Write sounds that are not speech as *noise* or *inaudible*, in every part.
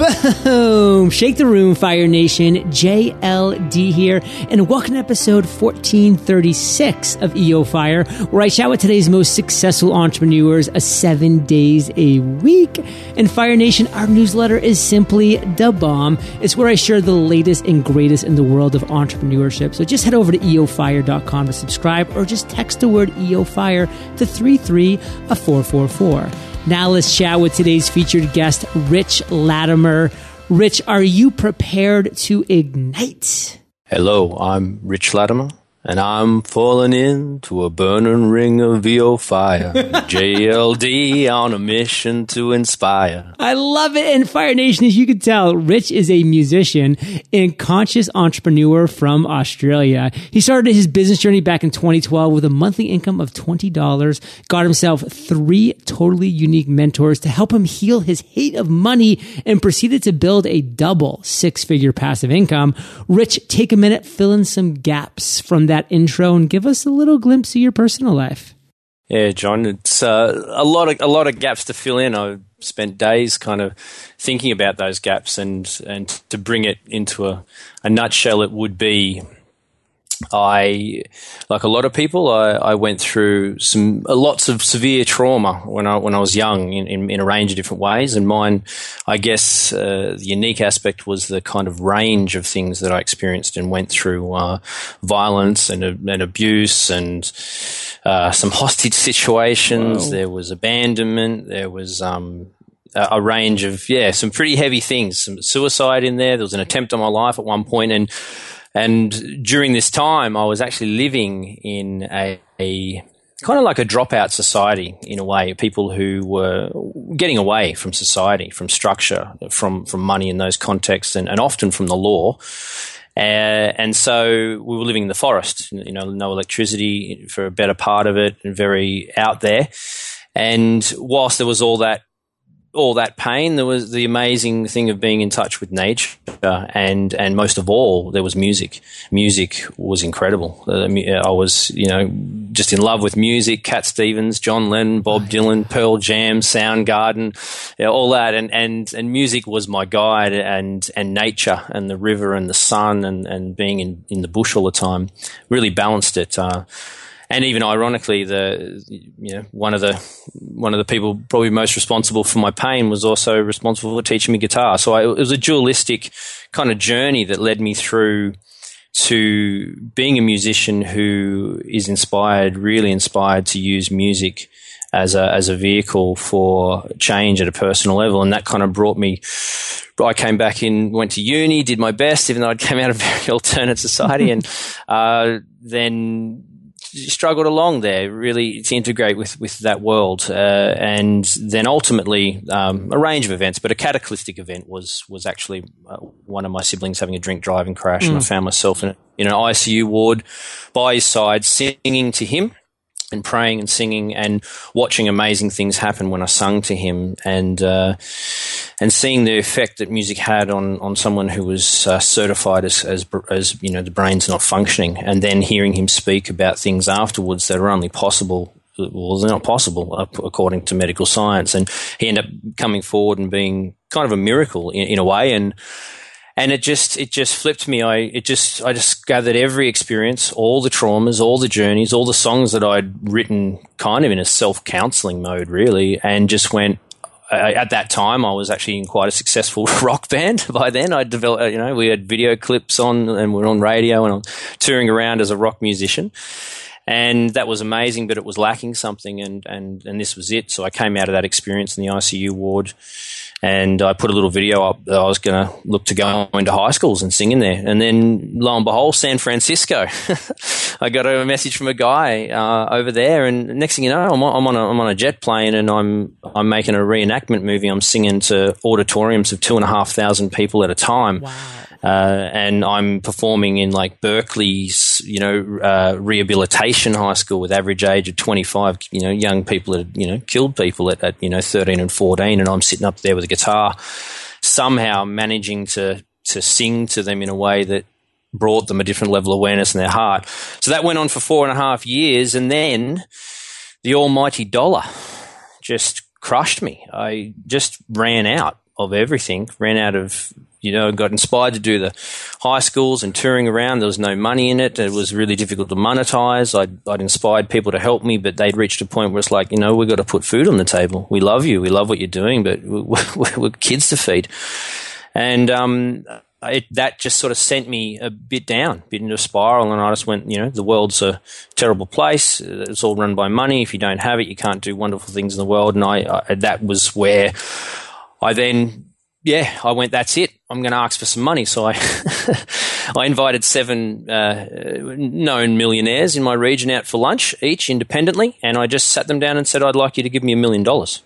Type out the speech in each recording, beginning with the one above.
Boom! Shake the room, Fire Nation. JLD here, and welcome to episode 1436 of EO Fire, where I chat with today's most successful entrepreneurs a seven days a week. And Fire Nation, our newsletter is simply the bomb. It's where I share the latest and greatest in the world of entrepreneurship. So just head over to eofire.com to subscribe, or just text the word EO Fire to 33444. Now let's chat with today's featured guest, Rich Latimer. Rich, are you prepared to ignite? Hello, I'm Rich Latimer. And I'm falling into a burning ring of EO fire. *laughs* JLD on a mission to inspire. I love it. And Fire Nation, as you can tell, Rich is a musician and conscious entrepreneur from Australia. He started his business journey back in 2012 with a monthly income of $20, got himself three totally unique mentors to help him heal his hate of money and proceeded to build a double six figure passive income. Rich, take a minute, fill in some gaps from that intro and give us a little glimpse of your personal life. Yeah, John, it's uh, a lot of a lot of gaps to fill in. I've spent days kind of thinking about those gaps, and and to bring it into a, a nutshell, it would be I, like a lot of people, I, I went through some uh, lots of severe trauma when I when I was young in, in, in a range of different ways. And mine, I guess, uh, the unique aspect was the kind of range of things that I experienced and went through: uh, violence and, and abuse, and uh, some *laughs* hostage situations. Whoa. There was abandonment. There was um, a range of yeah, some pretty heavy things. Some suicide in there. There was an attempt on my life at one point, and and during this time, I was actually living in a, a kind of like a dropout society in a way, people who were getting away from society, from structure, from, from money in those contexts, and, and often from the law. Uh, and so we were living in the forest, you know, no electricity for a better part of it, and very out there. And whilst there was all that all that pain, there was the amazing thing of being in touch with nature, and and most of all, there was music. Music was incredible. Uh, I was, you know, just in love with music. Cat Stevens, John Lennon, Bob Dylan, Pearl Jam, Soundgarden, you know, all that, and and and music was my guide, and and nature, and the river, and the sun, and and being in in the bush all the time really balanced it. Uh, and even ironically, the you know one of the one of the people probably most responsible for my pain was also responsible for teaching me guitar. So I, it was a dualistic kind of journey that led me through to being a musician who is inspired, really inspired to use music as a as a vehicle for change at a personal level, and that kind of brought me. I came back in, went to uni, did my best, even though I came out of very *laughs* alternate society, and uh, then struggled along there really to integrate with, with that world. Uh, and then ultimately, um, a range of events, but a cataclysmic event was, was actually uh, one of my siblings having a drink driving crash. Mm. And I mm. found myself in, in an ICU ward by his side, singing to him and praying and singing and watching amazing things happen when I sung to him and uh, and seeing the effect that music had on on someone who was uh, certified as, as as you know the brain's not functioning and then hearing him speak about things afterwards that are only possible well they're not possible according to medical science and he ended up coming forward and being kind of a miracle in, in a way and and it just it just flipped me. I it just I just gathered every experience, all the traumas, all the journeys, all the songs that I'd written, kind of in a self counseling mode, really, and just went. At that time, I was actually in quite a successful *laughs* rock band. By then, I developed, you know, we had video clips on, and we are on radio, and I'm touring around as a rock musician and that was amazing, but it was lacking something, and and and this was it. So I came out of that experience in the ICU ward, and I put a little video up that I was going to look to go into high schools and sing in there. And then lo and behold, San Francisco, *laughs* I got a message from a guy uh, over there, and next thing you know, I'm on, I'm on, a, I'm on a jet plane, and I'm I'm making a reenactment movie. I'm singing to auditoriums of two and a half thousand people at a time. Wow. Uh, and I'm performing in like Berkeley's, you know, uh, rehabilitation high school with average age of 25, you know, young people that, you know, killed people at, at, you know, 13 and 14. And I'm sitting up there with a guitar, somehow managing to, to sing to them in a way that brought them a different level of awareness in their heart. So that went on for four and a half years. And then the almighty dollar just crushed me. I just ran out of everything. Ran out of you know, got inspired to do the high schools and touring around. There was no money in it. It was really difficult to monetize. I'd, I'd inspired people to help me, but they'd reached a point where it's like, you know, we've got to put food on the table. We love you. We love what you're doing, but *laughs* we're, we're kids to feed. And um, it, that just sort of sent me a bit down, a bit into a spiral. And I just went, you know, the world's a terrible place. It's all run by money. If you don't have it, you can't do wonderful things in the world. And I, I that was where I then yeah, I went, that's it. I'm going to ask for some money. So I, *laughs* I invited seven uh, known millionaires in my region out for lunch, each independently. And I just sat them down and said, I'd like you to give me a million dollars.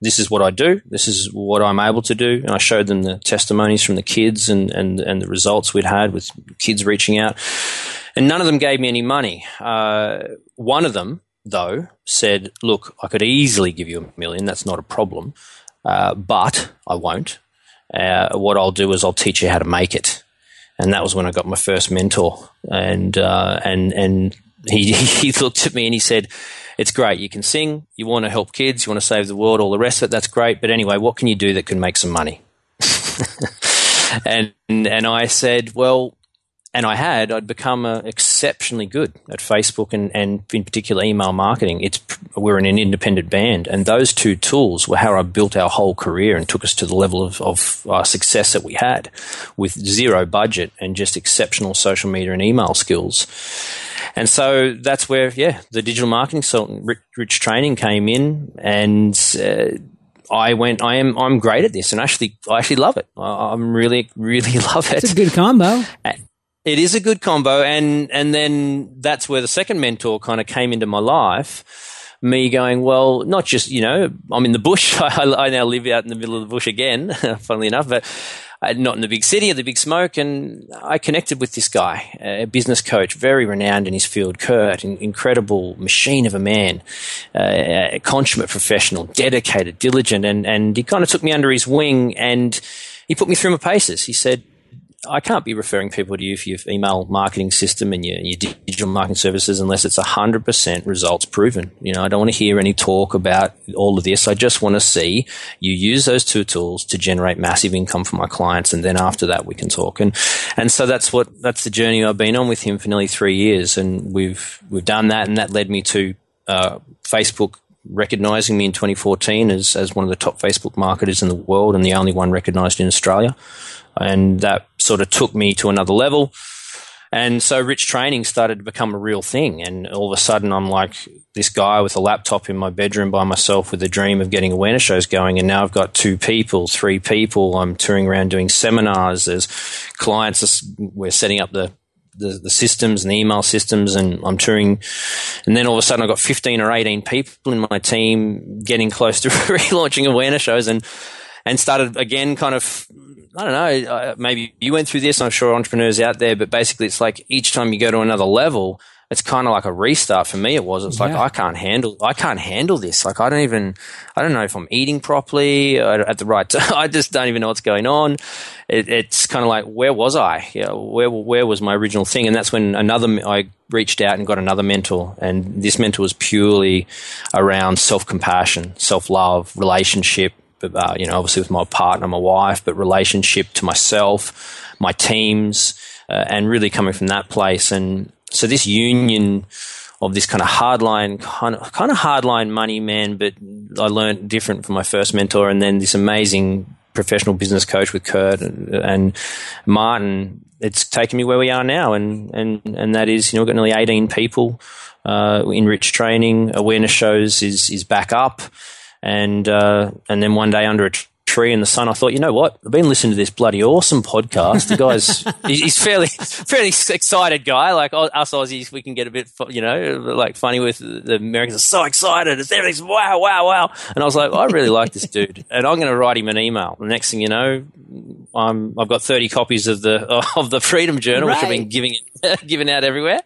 This is what I do. This is what I'm able to do. And I showed them the testimonies from the kids and, and, and the results we'd had with kids reaching out. And none of them gave me any money. Uh, one of them, though, said, Look, I could easily give you a million. That's not a problem. Uh, but I won't. Uh, what I'll do is I'll teach you how to make it. And that was when I got my first mentor. And, uh, and, and he, *laughs* he looked at me and he said, it's great. You can sing. You want to help kids. You want to save the world. All the rest of it. That's great. But anyway, what can you do that can make some money? *laughs* and and I said, well, and I had, I'd become uh, exceptionally good at Facebook and, and in particular email marketing. It's we're in an independent band, and those two tools were how I built our whole career and took us to the level of, of uh, success that we had, with zero budget and just exceptional social media and email skills. And so that's where, yeah, the digital marketing consultant, Rich, Rich Training, came in, and uh, I went, I am, I'm great at this, and actually, I actually love it. I, am really, really *laughs* love it. It's a good combo. It is a good combo, and and then that's where the second mentor kind of came into my life. Me going, well, not just you know, I'm in the bush. *laughs* I, I now live out in the middle of the bush again, *laughs* funnily enough, but uh, not in the big city or the big smoke. And I connected with this guy, a business coach, very renowned in his field, Kurt, an incredible machine of a man, uh, a consummate professional, dedicated, diligent, and and he kind of took me under his wing and he put me through my paces. He said, I can't be referring people to you for your email marketing system and your, your digital marketing services unless it's 100% results proven. You know, I don't want to hear any talk about all of this. I just want to see you use those two tools to generate massive income for my clients. And then after that, we can talk. And, and so that's what, that's the journey I've been on with him for nearly three years. And we've, we've done that. And that led me to, uh, Facebook recognizing me in 2014 as, as one of the top Facebook marketers in the world and the only one recognized in Australia. And that sort of took me to another level. And so rich training started to become a real thing. And all of a sudden, I'm like this guy with a laptop in my bedroom by myself with a dream of getting awareness shows going. And now I've got two people, three people. I'm touring around doing seminars. There's clients. We're setting up the, the, the systems and the email systems, and I'm touring. And then all of a sudden, I've got 15 or 18 people in my team getting close to *laughs* relaunching awareness shows. And and started again kind of I don't know, uh, maybe you went through this. I'm sure entrepreneurs out there, but basically, it's like each time you go to another level, it's kind of like a restart for me. It was. It's yeah. like I can't handle. I can't handle this. Like I don't even. I don't know if I'm eating properly at the right *laughs* time. I just don't even know what's going on. It, it's kind of like where was I? Yeah, where where was my original thing? And that's when another I reached out and got another mentor, and this mentor was purely around self compassion, self love, relationship, uh, you know, obviously with my partner, my wife, but relationship to myself, my teams, uh, and really coming from that place. And so this union of this kind of hardline, kind of, kind of hardline money man, but I learned different from my first mentor, and then this amazing professional business coach with Kurt and, and Martin. It's taken me where we are now, and and and that is, you know, we've got nearly eighteen people uh, in rich training. Awareness shows is is back up and uh, and then one day under a tree in the sun, I thought, you know what? I've been listening to this bloody awesome podcast. The guy's *laughs* he's fairly *laughs* fairly excited guy. Like us Aussies, we can get a bit you know like funny with the Americans. Are so excited. It's everything's wow wow wow. And I was like, I really like this dude, *laughs* and I'm going to write him an email. The next thing you know, I'm I've got 30 copies of the of the Freedom Journal, right. which I've been giving it, giving out everywhere,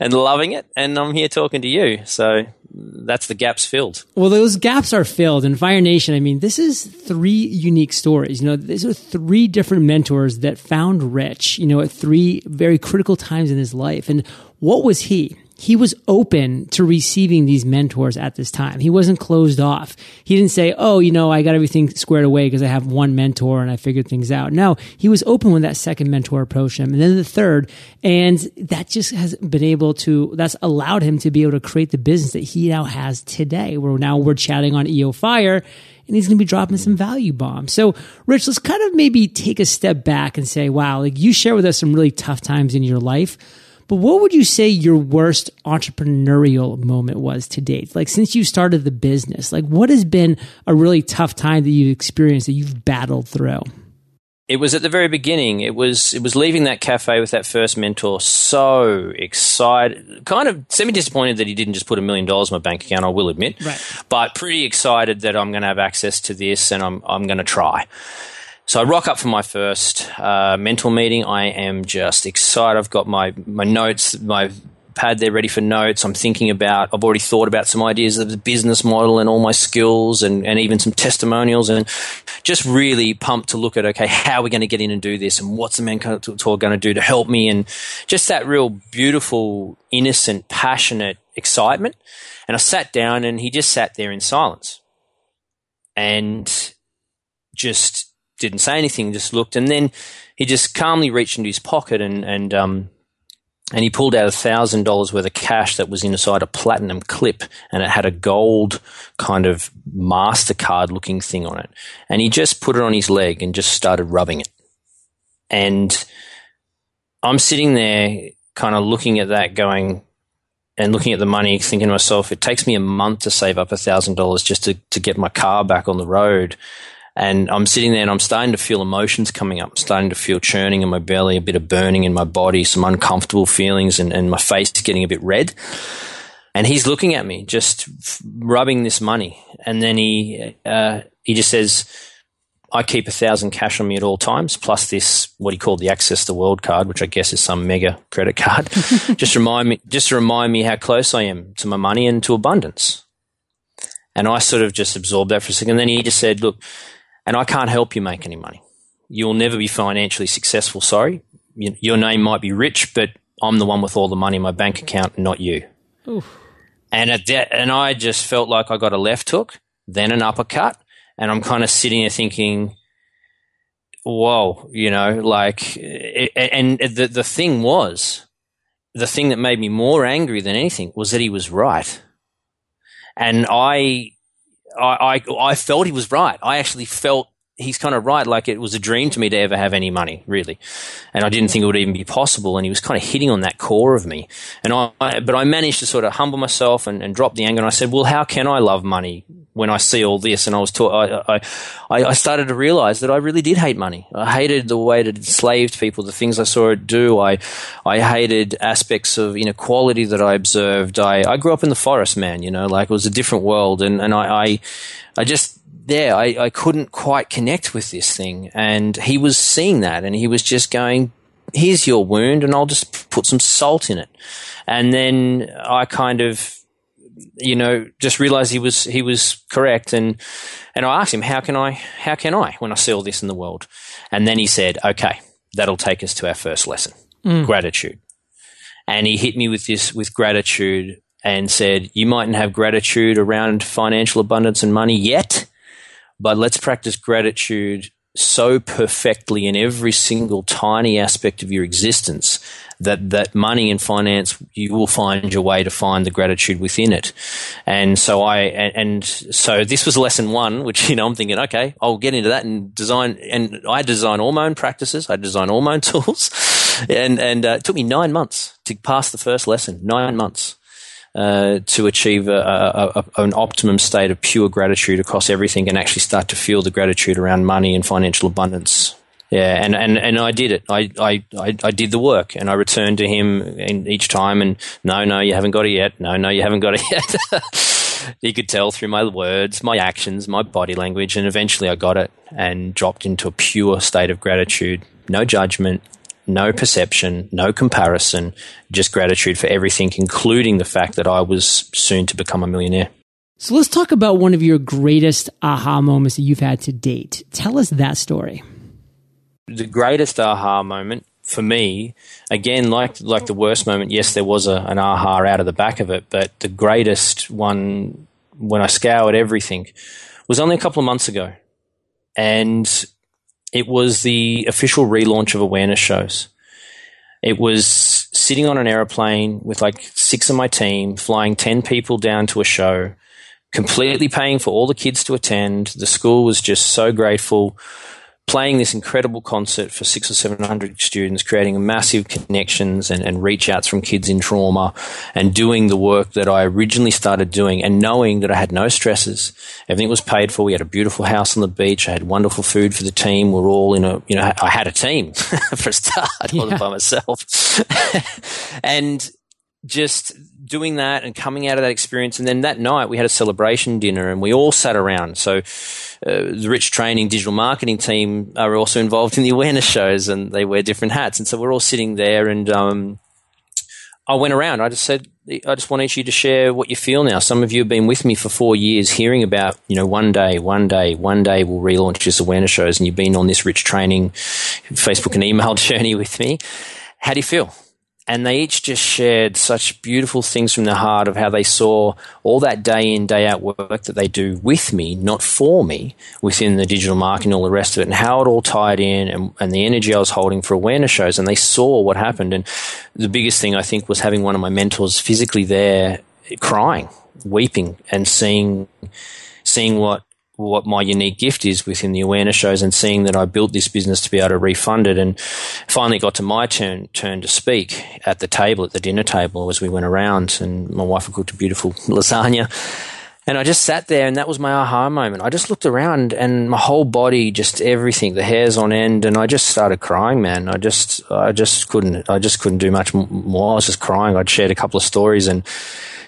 and loving it. And I'm here talking to you. So that's the gaps filled. Well, those gaps are filled. And Fire Nation, I mean, this is three unique stories. You know, these are three different mentors that found Rich, you know, at three very critical times in his life. And what was he? He was open to receiving these mentors at this time. He wasn't closed off. He didn't say, Oh, you know, I got everything squared away because I have one mentor and I figured things out. No, he was open when that second mentor approached him and then the third. And that just has been able to, that's allowed him to be able to create the business that he now has today, where now we're chatting on EO Fire and he's going to be dropping some value bombs. So, Rich, let's kind of maybe take a step back and say, wow, like you share with us some really tough times in your life. But what would you say your worst entrepreneurial moment was to date? Like since you started the business, like what has been a really tough time that you've experienced that you've battled through? It was at the very beginning. It was it was leaving that cafe with that first mentor. So excited, kind of semi disappointed that he didn't just put a million dollars in my bank account. I will admit, right. but pretty excited that I'm going to have access to this and I'm I'm going to try. So I rock up for my first uh, mentor meeting. I am just excited. I've got my my notes, my pad there ready for notes. I'm thinking about, I've already thought about some ideas of the business model and all my skills and, and even some testimonials and just really pumped to look at, okay, how are we going to get in and do this and what's the mentor going to do to help me and just that real beautiful, innocent, passionate excitement. And I sat down and he just sat there in silence and just didn't say anything, just looked. And then he just calmly reached into his pocket and, and, um, and he pulled out a thousand dollars worth of cash that was inside a platinum clip and it had a gold kind of MasterCard looking thing on it. And he just put it on his leg and just started rubbing it. And I'm sitting there kind of looking at that going and looking at the money, thinking to myself, it takes me a month to save up a thousand dollars just to, to get my car back on the road. And I'm sitting there and I'm starting to feel emotions coming up, I'm starting to feel churning in my belly, a bit of burning in my body, some uncomfortable feelings, and, and my face getting a bit red. And he's looking at me, just rubbing this money. And then he, uh, he just says, I keep a thousand cash on me at all times, plus this what he called the Access the World card, which I guess is some mega credit card. *laughs* just remind me, just remind me how close I am to my money and to abundance. And I sort of just absorbed that for a second. And then he just said, "Look, and I can't help you make any money. You'll never be financially successful. Sorry, your name might be rich, but I'm the one with all the money in my bank account, not you. Oof. And at that, and I just felt like I got a left hook, then an uppercut, and I'm kind of sitting there thinking, "Whoa," you know, like. Eh, eh, and the the thing was, the thing that made me more angry than anything was that he was right, and I I, I, I felt he was right. I actually felt he's kind of right. Like it was a dream to me to ever have any money, really, and I didn't think it would even be possible. And he was kind of hitting on that core of me. And I, I but I managed to sort of humble myself and, and, drop the anger. And I said, "Well, how can I love money when I see all this?" And I was taught. I, I, I started to realize that I really did hate money. I hated the way it enslaved people, the things I saw it do. I, I hated aspects of inequality that I observed. I, I grew up in the forest, man. You know, like it was a different world, and and I, I, I just there, I, I couldn't quite connect with this thing. And he was seeing that and he was just going, here's your wound and I'll just put some salt in it. And then I kind of, you know, just realized he was, he was correct. And, and I asked him, how can I, how can I when I see all this in the world? And then he said, okay, that'll take us to our first lesson, mm. gratitude. And he hit me with this, with gratitude and said, you mightn't have gratitude around financial abundance and money yet, but let's practice gratitude so perfectly in every single tiny aspect of your existence that that money and finance you will find your way to find the gratitude within it. And so i and, and, so this was lesson one which you know i'm thinking okay i'll get into that and design and i design all my own practices. I design all my own *laughs* tools. And and uh, it took me nine months to pass the first lesson nine months uh, to achieve a, a, a, an optimum state of pure gratitude across everything and actually start to feel the gratitude around money and financial abundance. Yeah, and, and, and I did it. I, I, I, I did the work and I returned to him each time and no, no, you haven't got it yet. No, no, you haven't got it *laughs* yet. he could tell through my words, my actions, my body language, and eventually I got it and dropped into a pure state of gratitude. No judgment, no perception, no comparison, just gratitude for everything, including the fact that I was soon to become a millionaire. So let's talk about one of your greatest aha moments that you've had to date. Tell us that story. The greatest aha moment for me, again, like like the worst moment, yes, there was a, an aha out of the back of it, but the greatest one when I scoured everything was only a couple of months ago, and it was the official relaunch of awareness shows. It was sitting on an aeroplane with like six of my team, flying 10 people down to a show, completely paying for all the kids to attend. The school was just so grateful playing this incredible concert for six or seven hundred students, creating massive connections and, and reach outs from kids in trauma, and doing the work that I originally started doing, and knowing that I had no stresses. Everything was paid for. We had a beautiful house on the beach. I had wonderful food for the team. We're all in a, you know, I had a team *laughs* for a start. Wasn't by myself, *laughs* and just doing that and coming out of that experience. And then that night we had a celebration dinner and we all sat around. So uh, the Rich Training digital marketing team are also involved in the awareness shows and they wear different hats. And so we're all sitting there and um, I went around. I just said, I just want each of you to share what you feel now. Some of you have been with me for four years hearing about, you know, one day, one day, one day we'll relaunch this awareness shows and you've been on this Rich Training Facebook and email *laughs* journey with me. How do you feel? And they each just shared such beautiful things from their heart of how they saw all that day in day out work that they do with me not for me within the digital marketing and all the rest of it and how it all tied in and, and the energy i was holding for awareness shows and they saw what happened. And the biggest thing i think was having one of my mentors physically there crying weeping and seeing seeing what what my unique gift is within the awareness shows and seeing that I built this business to be able to refund it and finally got to my turn turn to speak at the table at the dinner table as we went around and my wife cooked a beautiful *laughs* lasagna and I just sat there and that was my aha moment. I just looked around and my whole body, just everything, the hairs on end, and I just started crying, man. I just, I just couldn't, I just couldn't do much more. I was just crying. I'd shared a couple of stories and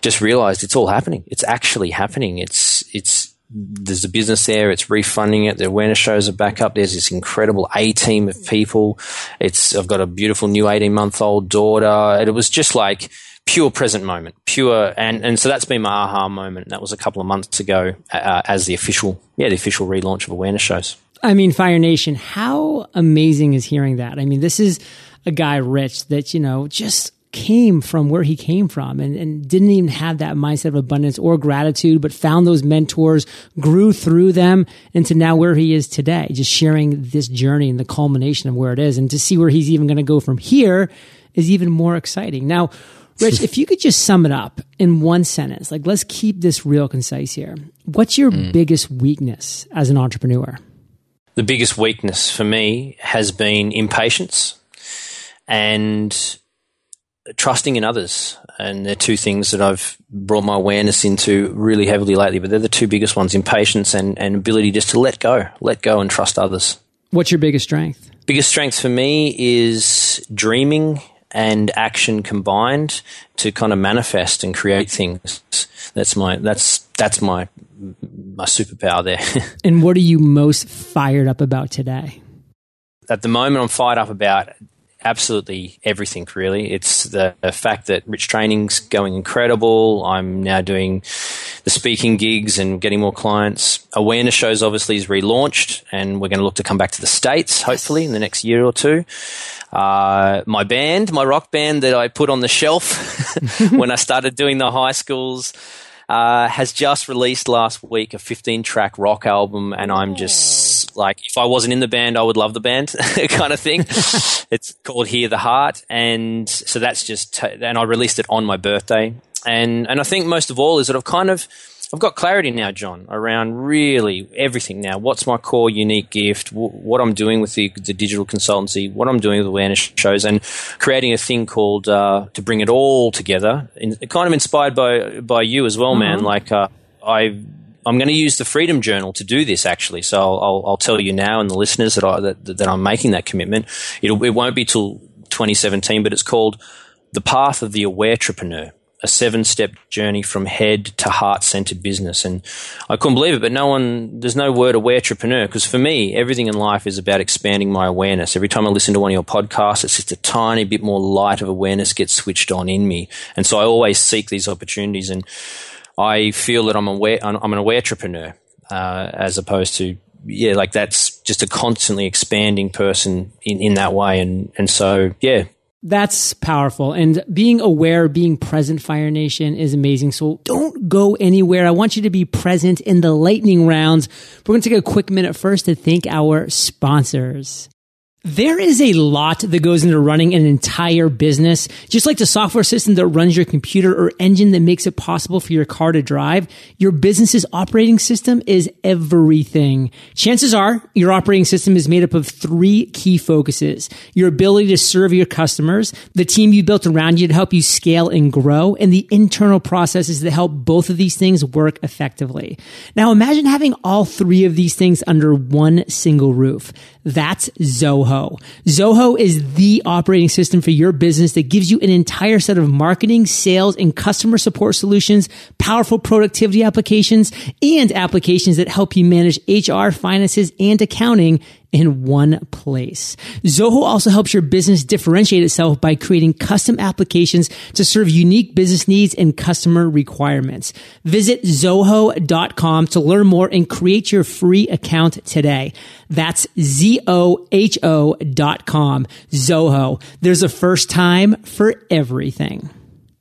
just realized it's all happening. It's actually happening. It's, it's, there's a business there. It's refunding it. The awareness shows are back up. There's this incredible A team of people. It's I've got a beautiful new 18 month old daughter. It was just like pure present moment, pure, and and so that's been my aha moment. That was a couple of months ago uh, as the official, yeah, the official relaunch of awareness shows. I mean, Fire Nation, how amazing is hearing that? I mean, this is a guy, Rich, that you know just came from where he came from and, and didn't even have that mindset of abundance or gratitude, but found those mentors, grew through them into now where he is today, just sharing this journey and the culmination of where it is. And to see where he's even going to go from here is even more exciting. Now, Rich, *laughs* if you could just sum it up in one sentence, like let's keep this real concise here. What's your mm. biggest weakness as an entrepreneur? The biggest weakness for me has been impatience and trusting in others. And they're two things that I've brought my awareness into really heavily lately, but they're the two biggest ones impatience and, and ability just to let go, let go and trust others. What's your biggest strength? Biggest strength for me is dreaming and action combined to kind of manifest and create things. That's my that's that's my my superpower there. *laughs* and what are you most fired up about today? At the moment, I'm fired up about absolutely everything really. It's the, the, fact that Rich Training's going incredible. I'm now doing the speaking gigs and getting more clients. Awareness shows obviously is relaunched and we're going to look to come back to the States hopefully in the next year or two. Uh, my band, my rock band that I put on the shelf *laughs* when I started doing the high schools uh, has just released last week a 15 track rock album, and I'm just like, if I wasn't in the band, I would love the band *laughs* kind of thing. *laughs* it's called Hear the Heart, and so that's just, t- and I released it on my birthday. And, and I think most of all is that I've kind of, I've got clarity now, John, around really everything now. What's my core unique gift? what I'm doing with the, the, digital consultancy, what I'm doing with awareness shows, and creating a thing called uh, to bring it all together. In, kind of inspired by by you as well, man. Mm-hmm. Like uh, I. I'm going to use the Freedom Journal to do this, actually. So I'll, I'll, I'll tell you now, and the listeners that I that, that I'm making that commitment. It'll, it won't be till 2017, but it's called the Path of the Aware Entrepreneur a seven step journey from head to heart centered business. And I couldn't believe it, but no one, there's no word aware entrepreneur because for me, everything in life is about expanding my awareness. Every time I listen to one of your podcasts, it's just a tiny bit more light of awareness gets switched on in me. And so I always seek these opportunities and I feel that I'm aware, I'm an aware entrepreneur, uh, as opposed to, yeah, like that's just a constantly expanding person in, in that way. And, and so, yeah, that's powerful. And being aware, being present, Fire Nation is amazing. So don't go anywhere. I want you to be present in the lightning rounds. We're going to take a quick minute first to thank our sponsors. There is a lot that goes into running an entire business. Just like the software system that runs your computer or engine that makes it possible for your car to drive, your business's operating system is everything. Chances are your operating system is made up of three key focuses. Your ability to serve your customers, the team you built around you to help you scale and grow, and the internal processes that help both of these things work effectively. Now imagine having all three of these things under one single roof. That's Zoho. Zoho. Is the operating system for your business that gives you an entire set of marketing, sales, and customer support solutions, powerful productivity applications, and applications that help you manage HR, finances, and accounting in one place. Zoho also helps your business differentiate itself by creating custom applications to serve unique business needs and customer requirements. Visit zoho.com to learn more and create your free account today. That's Z-O-H-O dot com. Zoho. There's a first time for everything.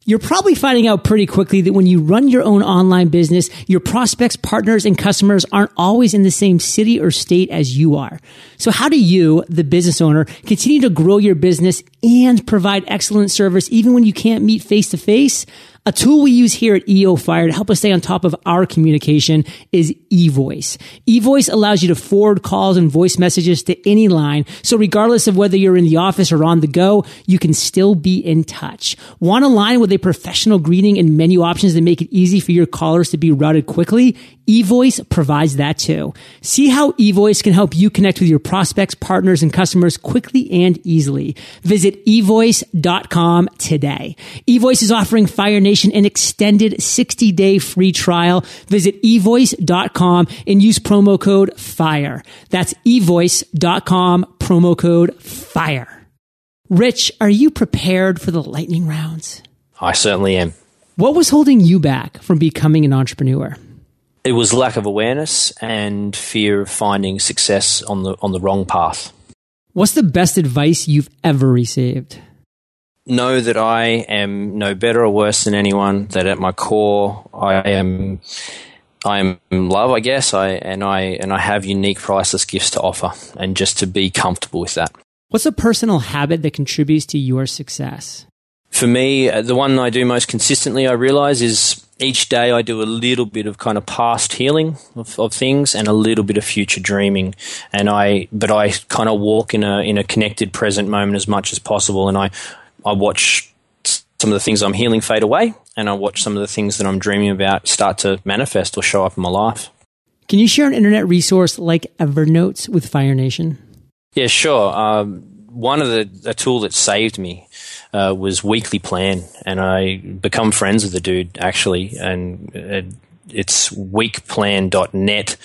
You're probably finding out pretty quickly that when you run your own online business, your prospects, partners, and customers aren't always in the same city or state as you are. So how do you, the business owner, continue to grow your business and provide excellent service even when you can't meet face to face? A tool we use here at EO Fire to help us stay on top of our communication is eVoice. eVoice allows you to forward calls and voice messages to any line. So regardless of whether you're in the office or on the go, you can still be in touch. Want a line with a professional greeting and menu options that make it easy for your callers to be routed quickly? eVoice provides that too. See how eVoice can help you connect with your prospects, partners, and customers quickly and easily. Visit evoice.com today. eVoice is offering Fire Nation an extended 60 day free trial. Visit evoice.com and use promo code FIRE. That's evoice.com, promo code FIRE. Rich, are you prepared for the lightning rounds? I certainly am. What was holding you back from becoming an entrepreneur? It was lack of awareness and fear of finding success on the on the wrong path. What's the best advice you've ever received? Know that I am no better or worse than anyone. That at my core, I am I am love, I guess. I and I and I have unique, priceless gifts to offer, and just to be comfortable with that. What's a personal habit that contributes to your success? For me, uh, the one I do most consistently, I realize, is each day I do a little bit of kind of past healing of, of, things and a little bit of future dreaming. And I, but I kind of walk in a in a connected present moment as much as possible. And I, I watch some of the things I'm healing fade away, and I watch some of the things that I'm dreaming about start to manifest or show up in my life. Can you share an internet resource like Evernote with Fire Nation? Yeah, sure. Um, one of the a tool that saved me uh, was Weekly Plan, and I become friends with the dude actually, and uh, it's weekplan.net.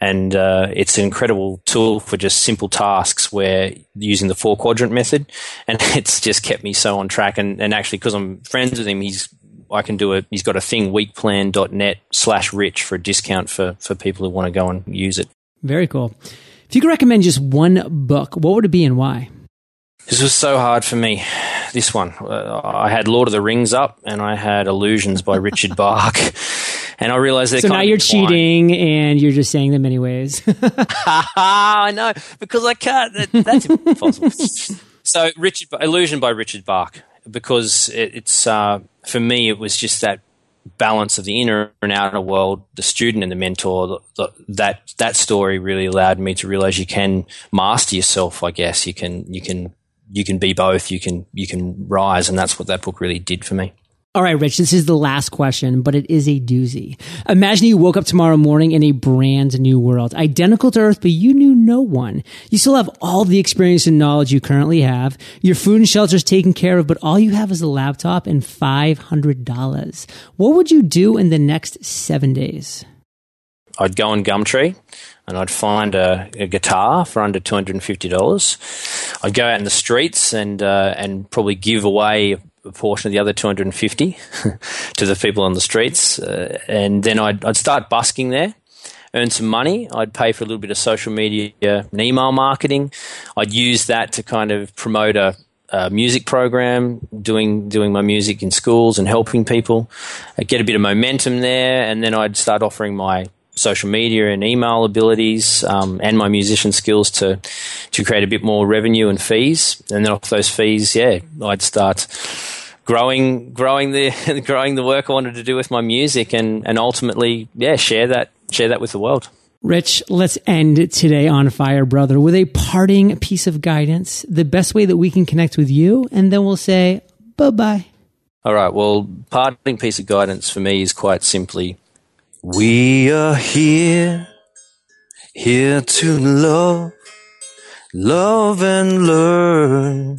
And uh, it's an incredible tool for just simple tasks where using the four quadrant method. *laughs* And it's just kept me so on track. And, and actually, because I'm friends with him, he's I can do it. He's got a thing, weekplan.net slash rich for a discount for, for people who want to go and use it. Very cool. If you could recommend just one book, what would it be and why? This was so hard for me. This one, uh, I had Lord of the Rings up, and I had Illusions by Richard Bach, *laughs* and I realized that. So now you're cheating, and you're just saying them anyways. *laughs* *laughs* I know because I can't. That, that's impossible. *laughs* so, Richard Illusion by Richard Bach, because it, it's uh, for me, it was just that balance of the inner and outer world, the student and the mentor, the, the, that that story really allowed me to realize you can master yourself. I guess you can you can you can be both. You can you can rise, and that's what that book really did for me. All right, Rich, this is the last question, but it is a doozy. Imagine you woke up tomorrow morning in a brand new world, identical to Earth, but you knew no one. You still have all the experience and knowledge you currently have. Your food and shelter is taken care of, but all you have is a laptop and $500. What would you do in the next seven days? I'd go on Gumtree and I'd find a, a guitar for under two hundred and fifty dollars. I'd go out in the streets and uh, and probably give away portion of the other two hundred and fifty *laughs* to the people on the streets, uh, and then I'd, I'd start busking there. earn some money. I'd pay for a little bit of social media and email marketing. I'd use that to kind of promote a, a music program, doing doing my music in schools and helping people. I'd get a bit of momentum there, and then I'd start offering my social media and email abilities um, and my musician skills to to create a bit more revenue and fees. And then off those fees, yeah, I'd start growing growing the *laughs* growing the work I wanted to do with my music and and ultimately yeah share that share that with the world. Rich, let's end today on fire, brother, with a parting piece of guidance, the best way that we can connect with you, and then we'll say bye bye. All right. Well, parting piece of guidance for me is quite simply we are here, here to love, love and learn,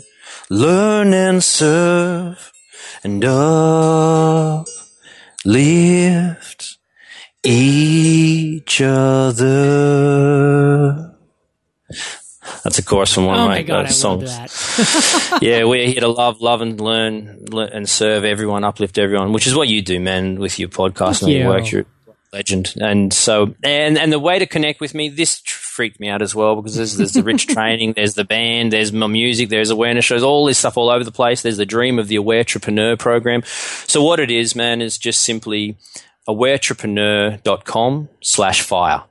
learn and serve, and uplift each other. That's a chorus from one oh of my, my God, uh, songs. *laughs* yeah, we're here to love, love, and learn, le- and serve everyone, uplift everyone, which is what you do, man, with your podcast and you. your work. You're legend, and so and and the way to connect with me, this tr- freaked me out as well because there's, there's the rich *laughs* training, there's the band, there's my music, there's awareness shows, all this stuff all over the place. There's the dream of the Aware Entrepreneur program. So what it is, man, is just simply awareentrepreneur.com slash fire.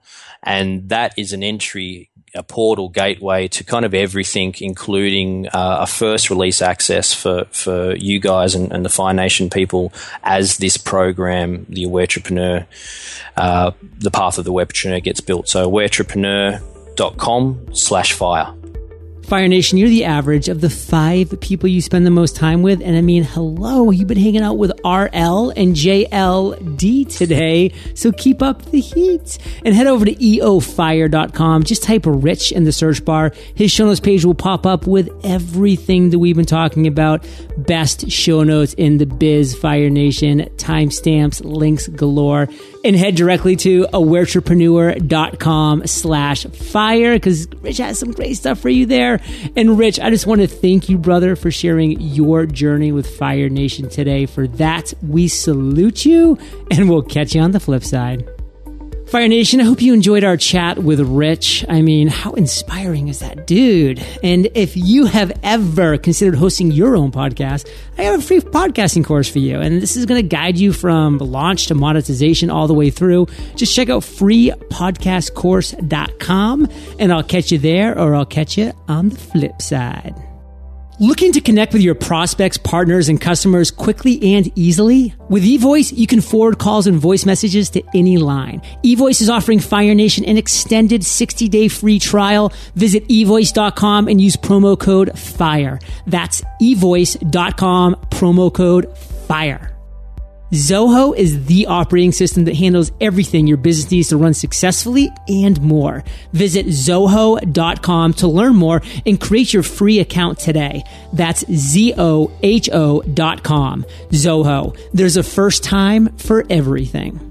And that is an entry, a portal gateway to kind of everything, including uh, a first release access for, for you guys and, and the Fire Nation people as this program, the Aware uh, the path of the Aware gets built. So awareentrepreneur.com slash fire. Fire Nation, you're the average of the five people you spend the most time with. And I mean, hello, you've been hanging out with RL and JLD today. So keep up the heat and head over to eofire.com. Just type Rich in the search bar. His show notes page will pop up with everything that we've been talking about. Best show notes in the biz, Fire Nation, timestamps, links galore. And head directly to awareentrepreneur.com slash fire because Rich has some great stuff for you there. And Rich, I just want to thank you, brother, for sharing your journey with Fire Nation today. For that, we salute you and we'll catch you on the flip side. Fire Nation, I hope you enjoyed our chat with Rich. I mean, how inspiring is that dude? And if you have ever considered hosting your own podcast, I have a free podcasting course for you. And this is going to guide you from launch to monetization all the way through. Just check out freepodcastcourse.com and I'll catch you there or I'll catch you on the flip side. Looking to connect with your prospects, partners, and customers quickly and easily? With eVoice, you can forward calls and voice messages to any line. eVoice is offering Fire Nation an extended 60 day free trial. Visit evoice.com and use promo code FIRE. That's evoice.com, promo code FIRE. Zoho is the operating system that handles everything your business needs to run successfully and more. Visit zoho.com to learn more and create your free account today. That's Z-O-H-O dot com. Zoho. There's a first time for everything.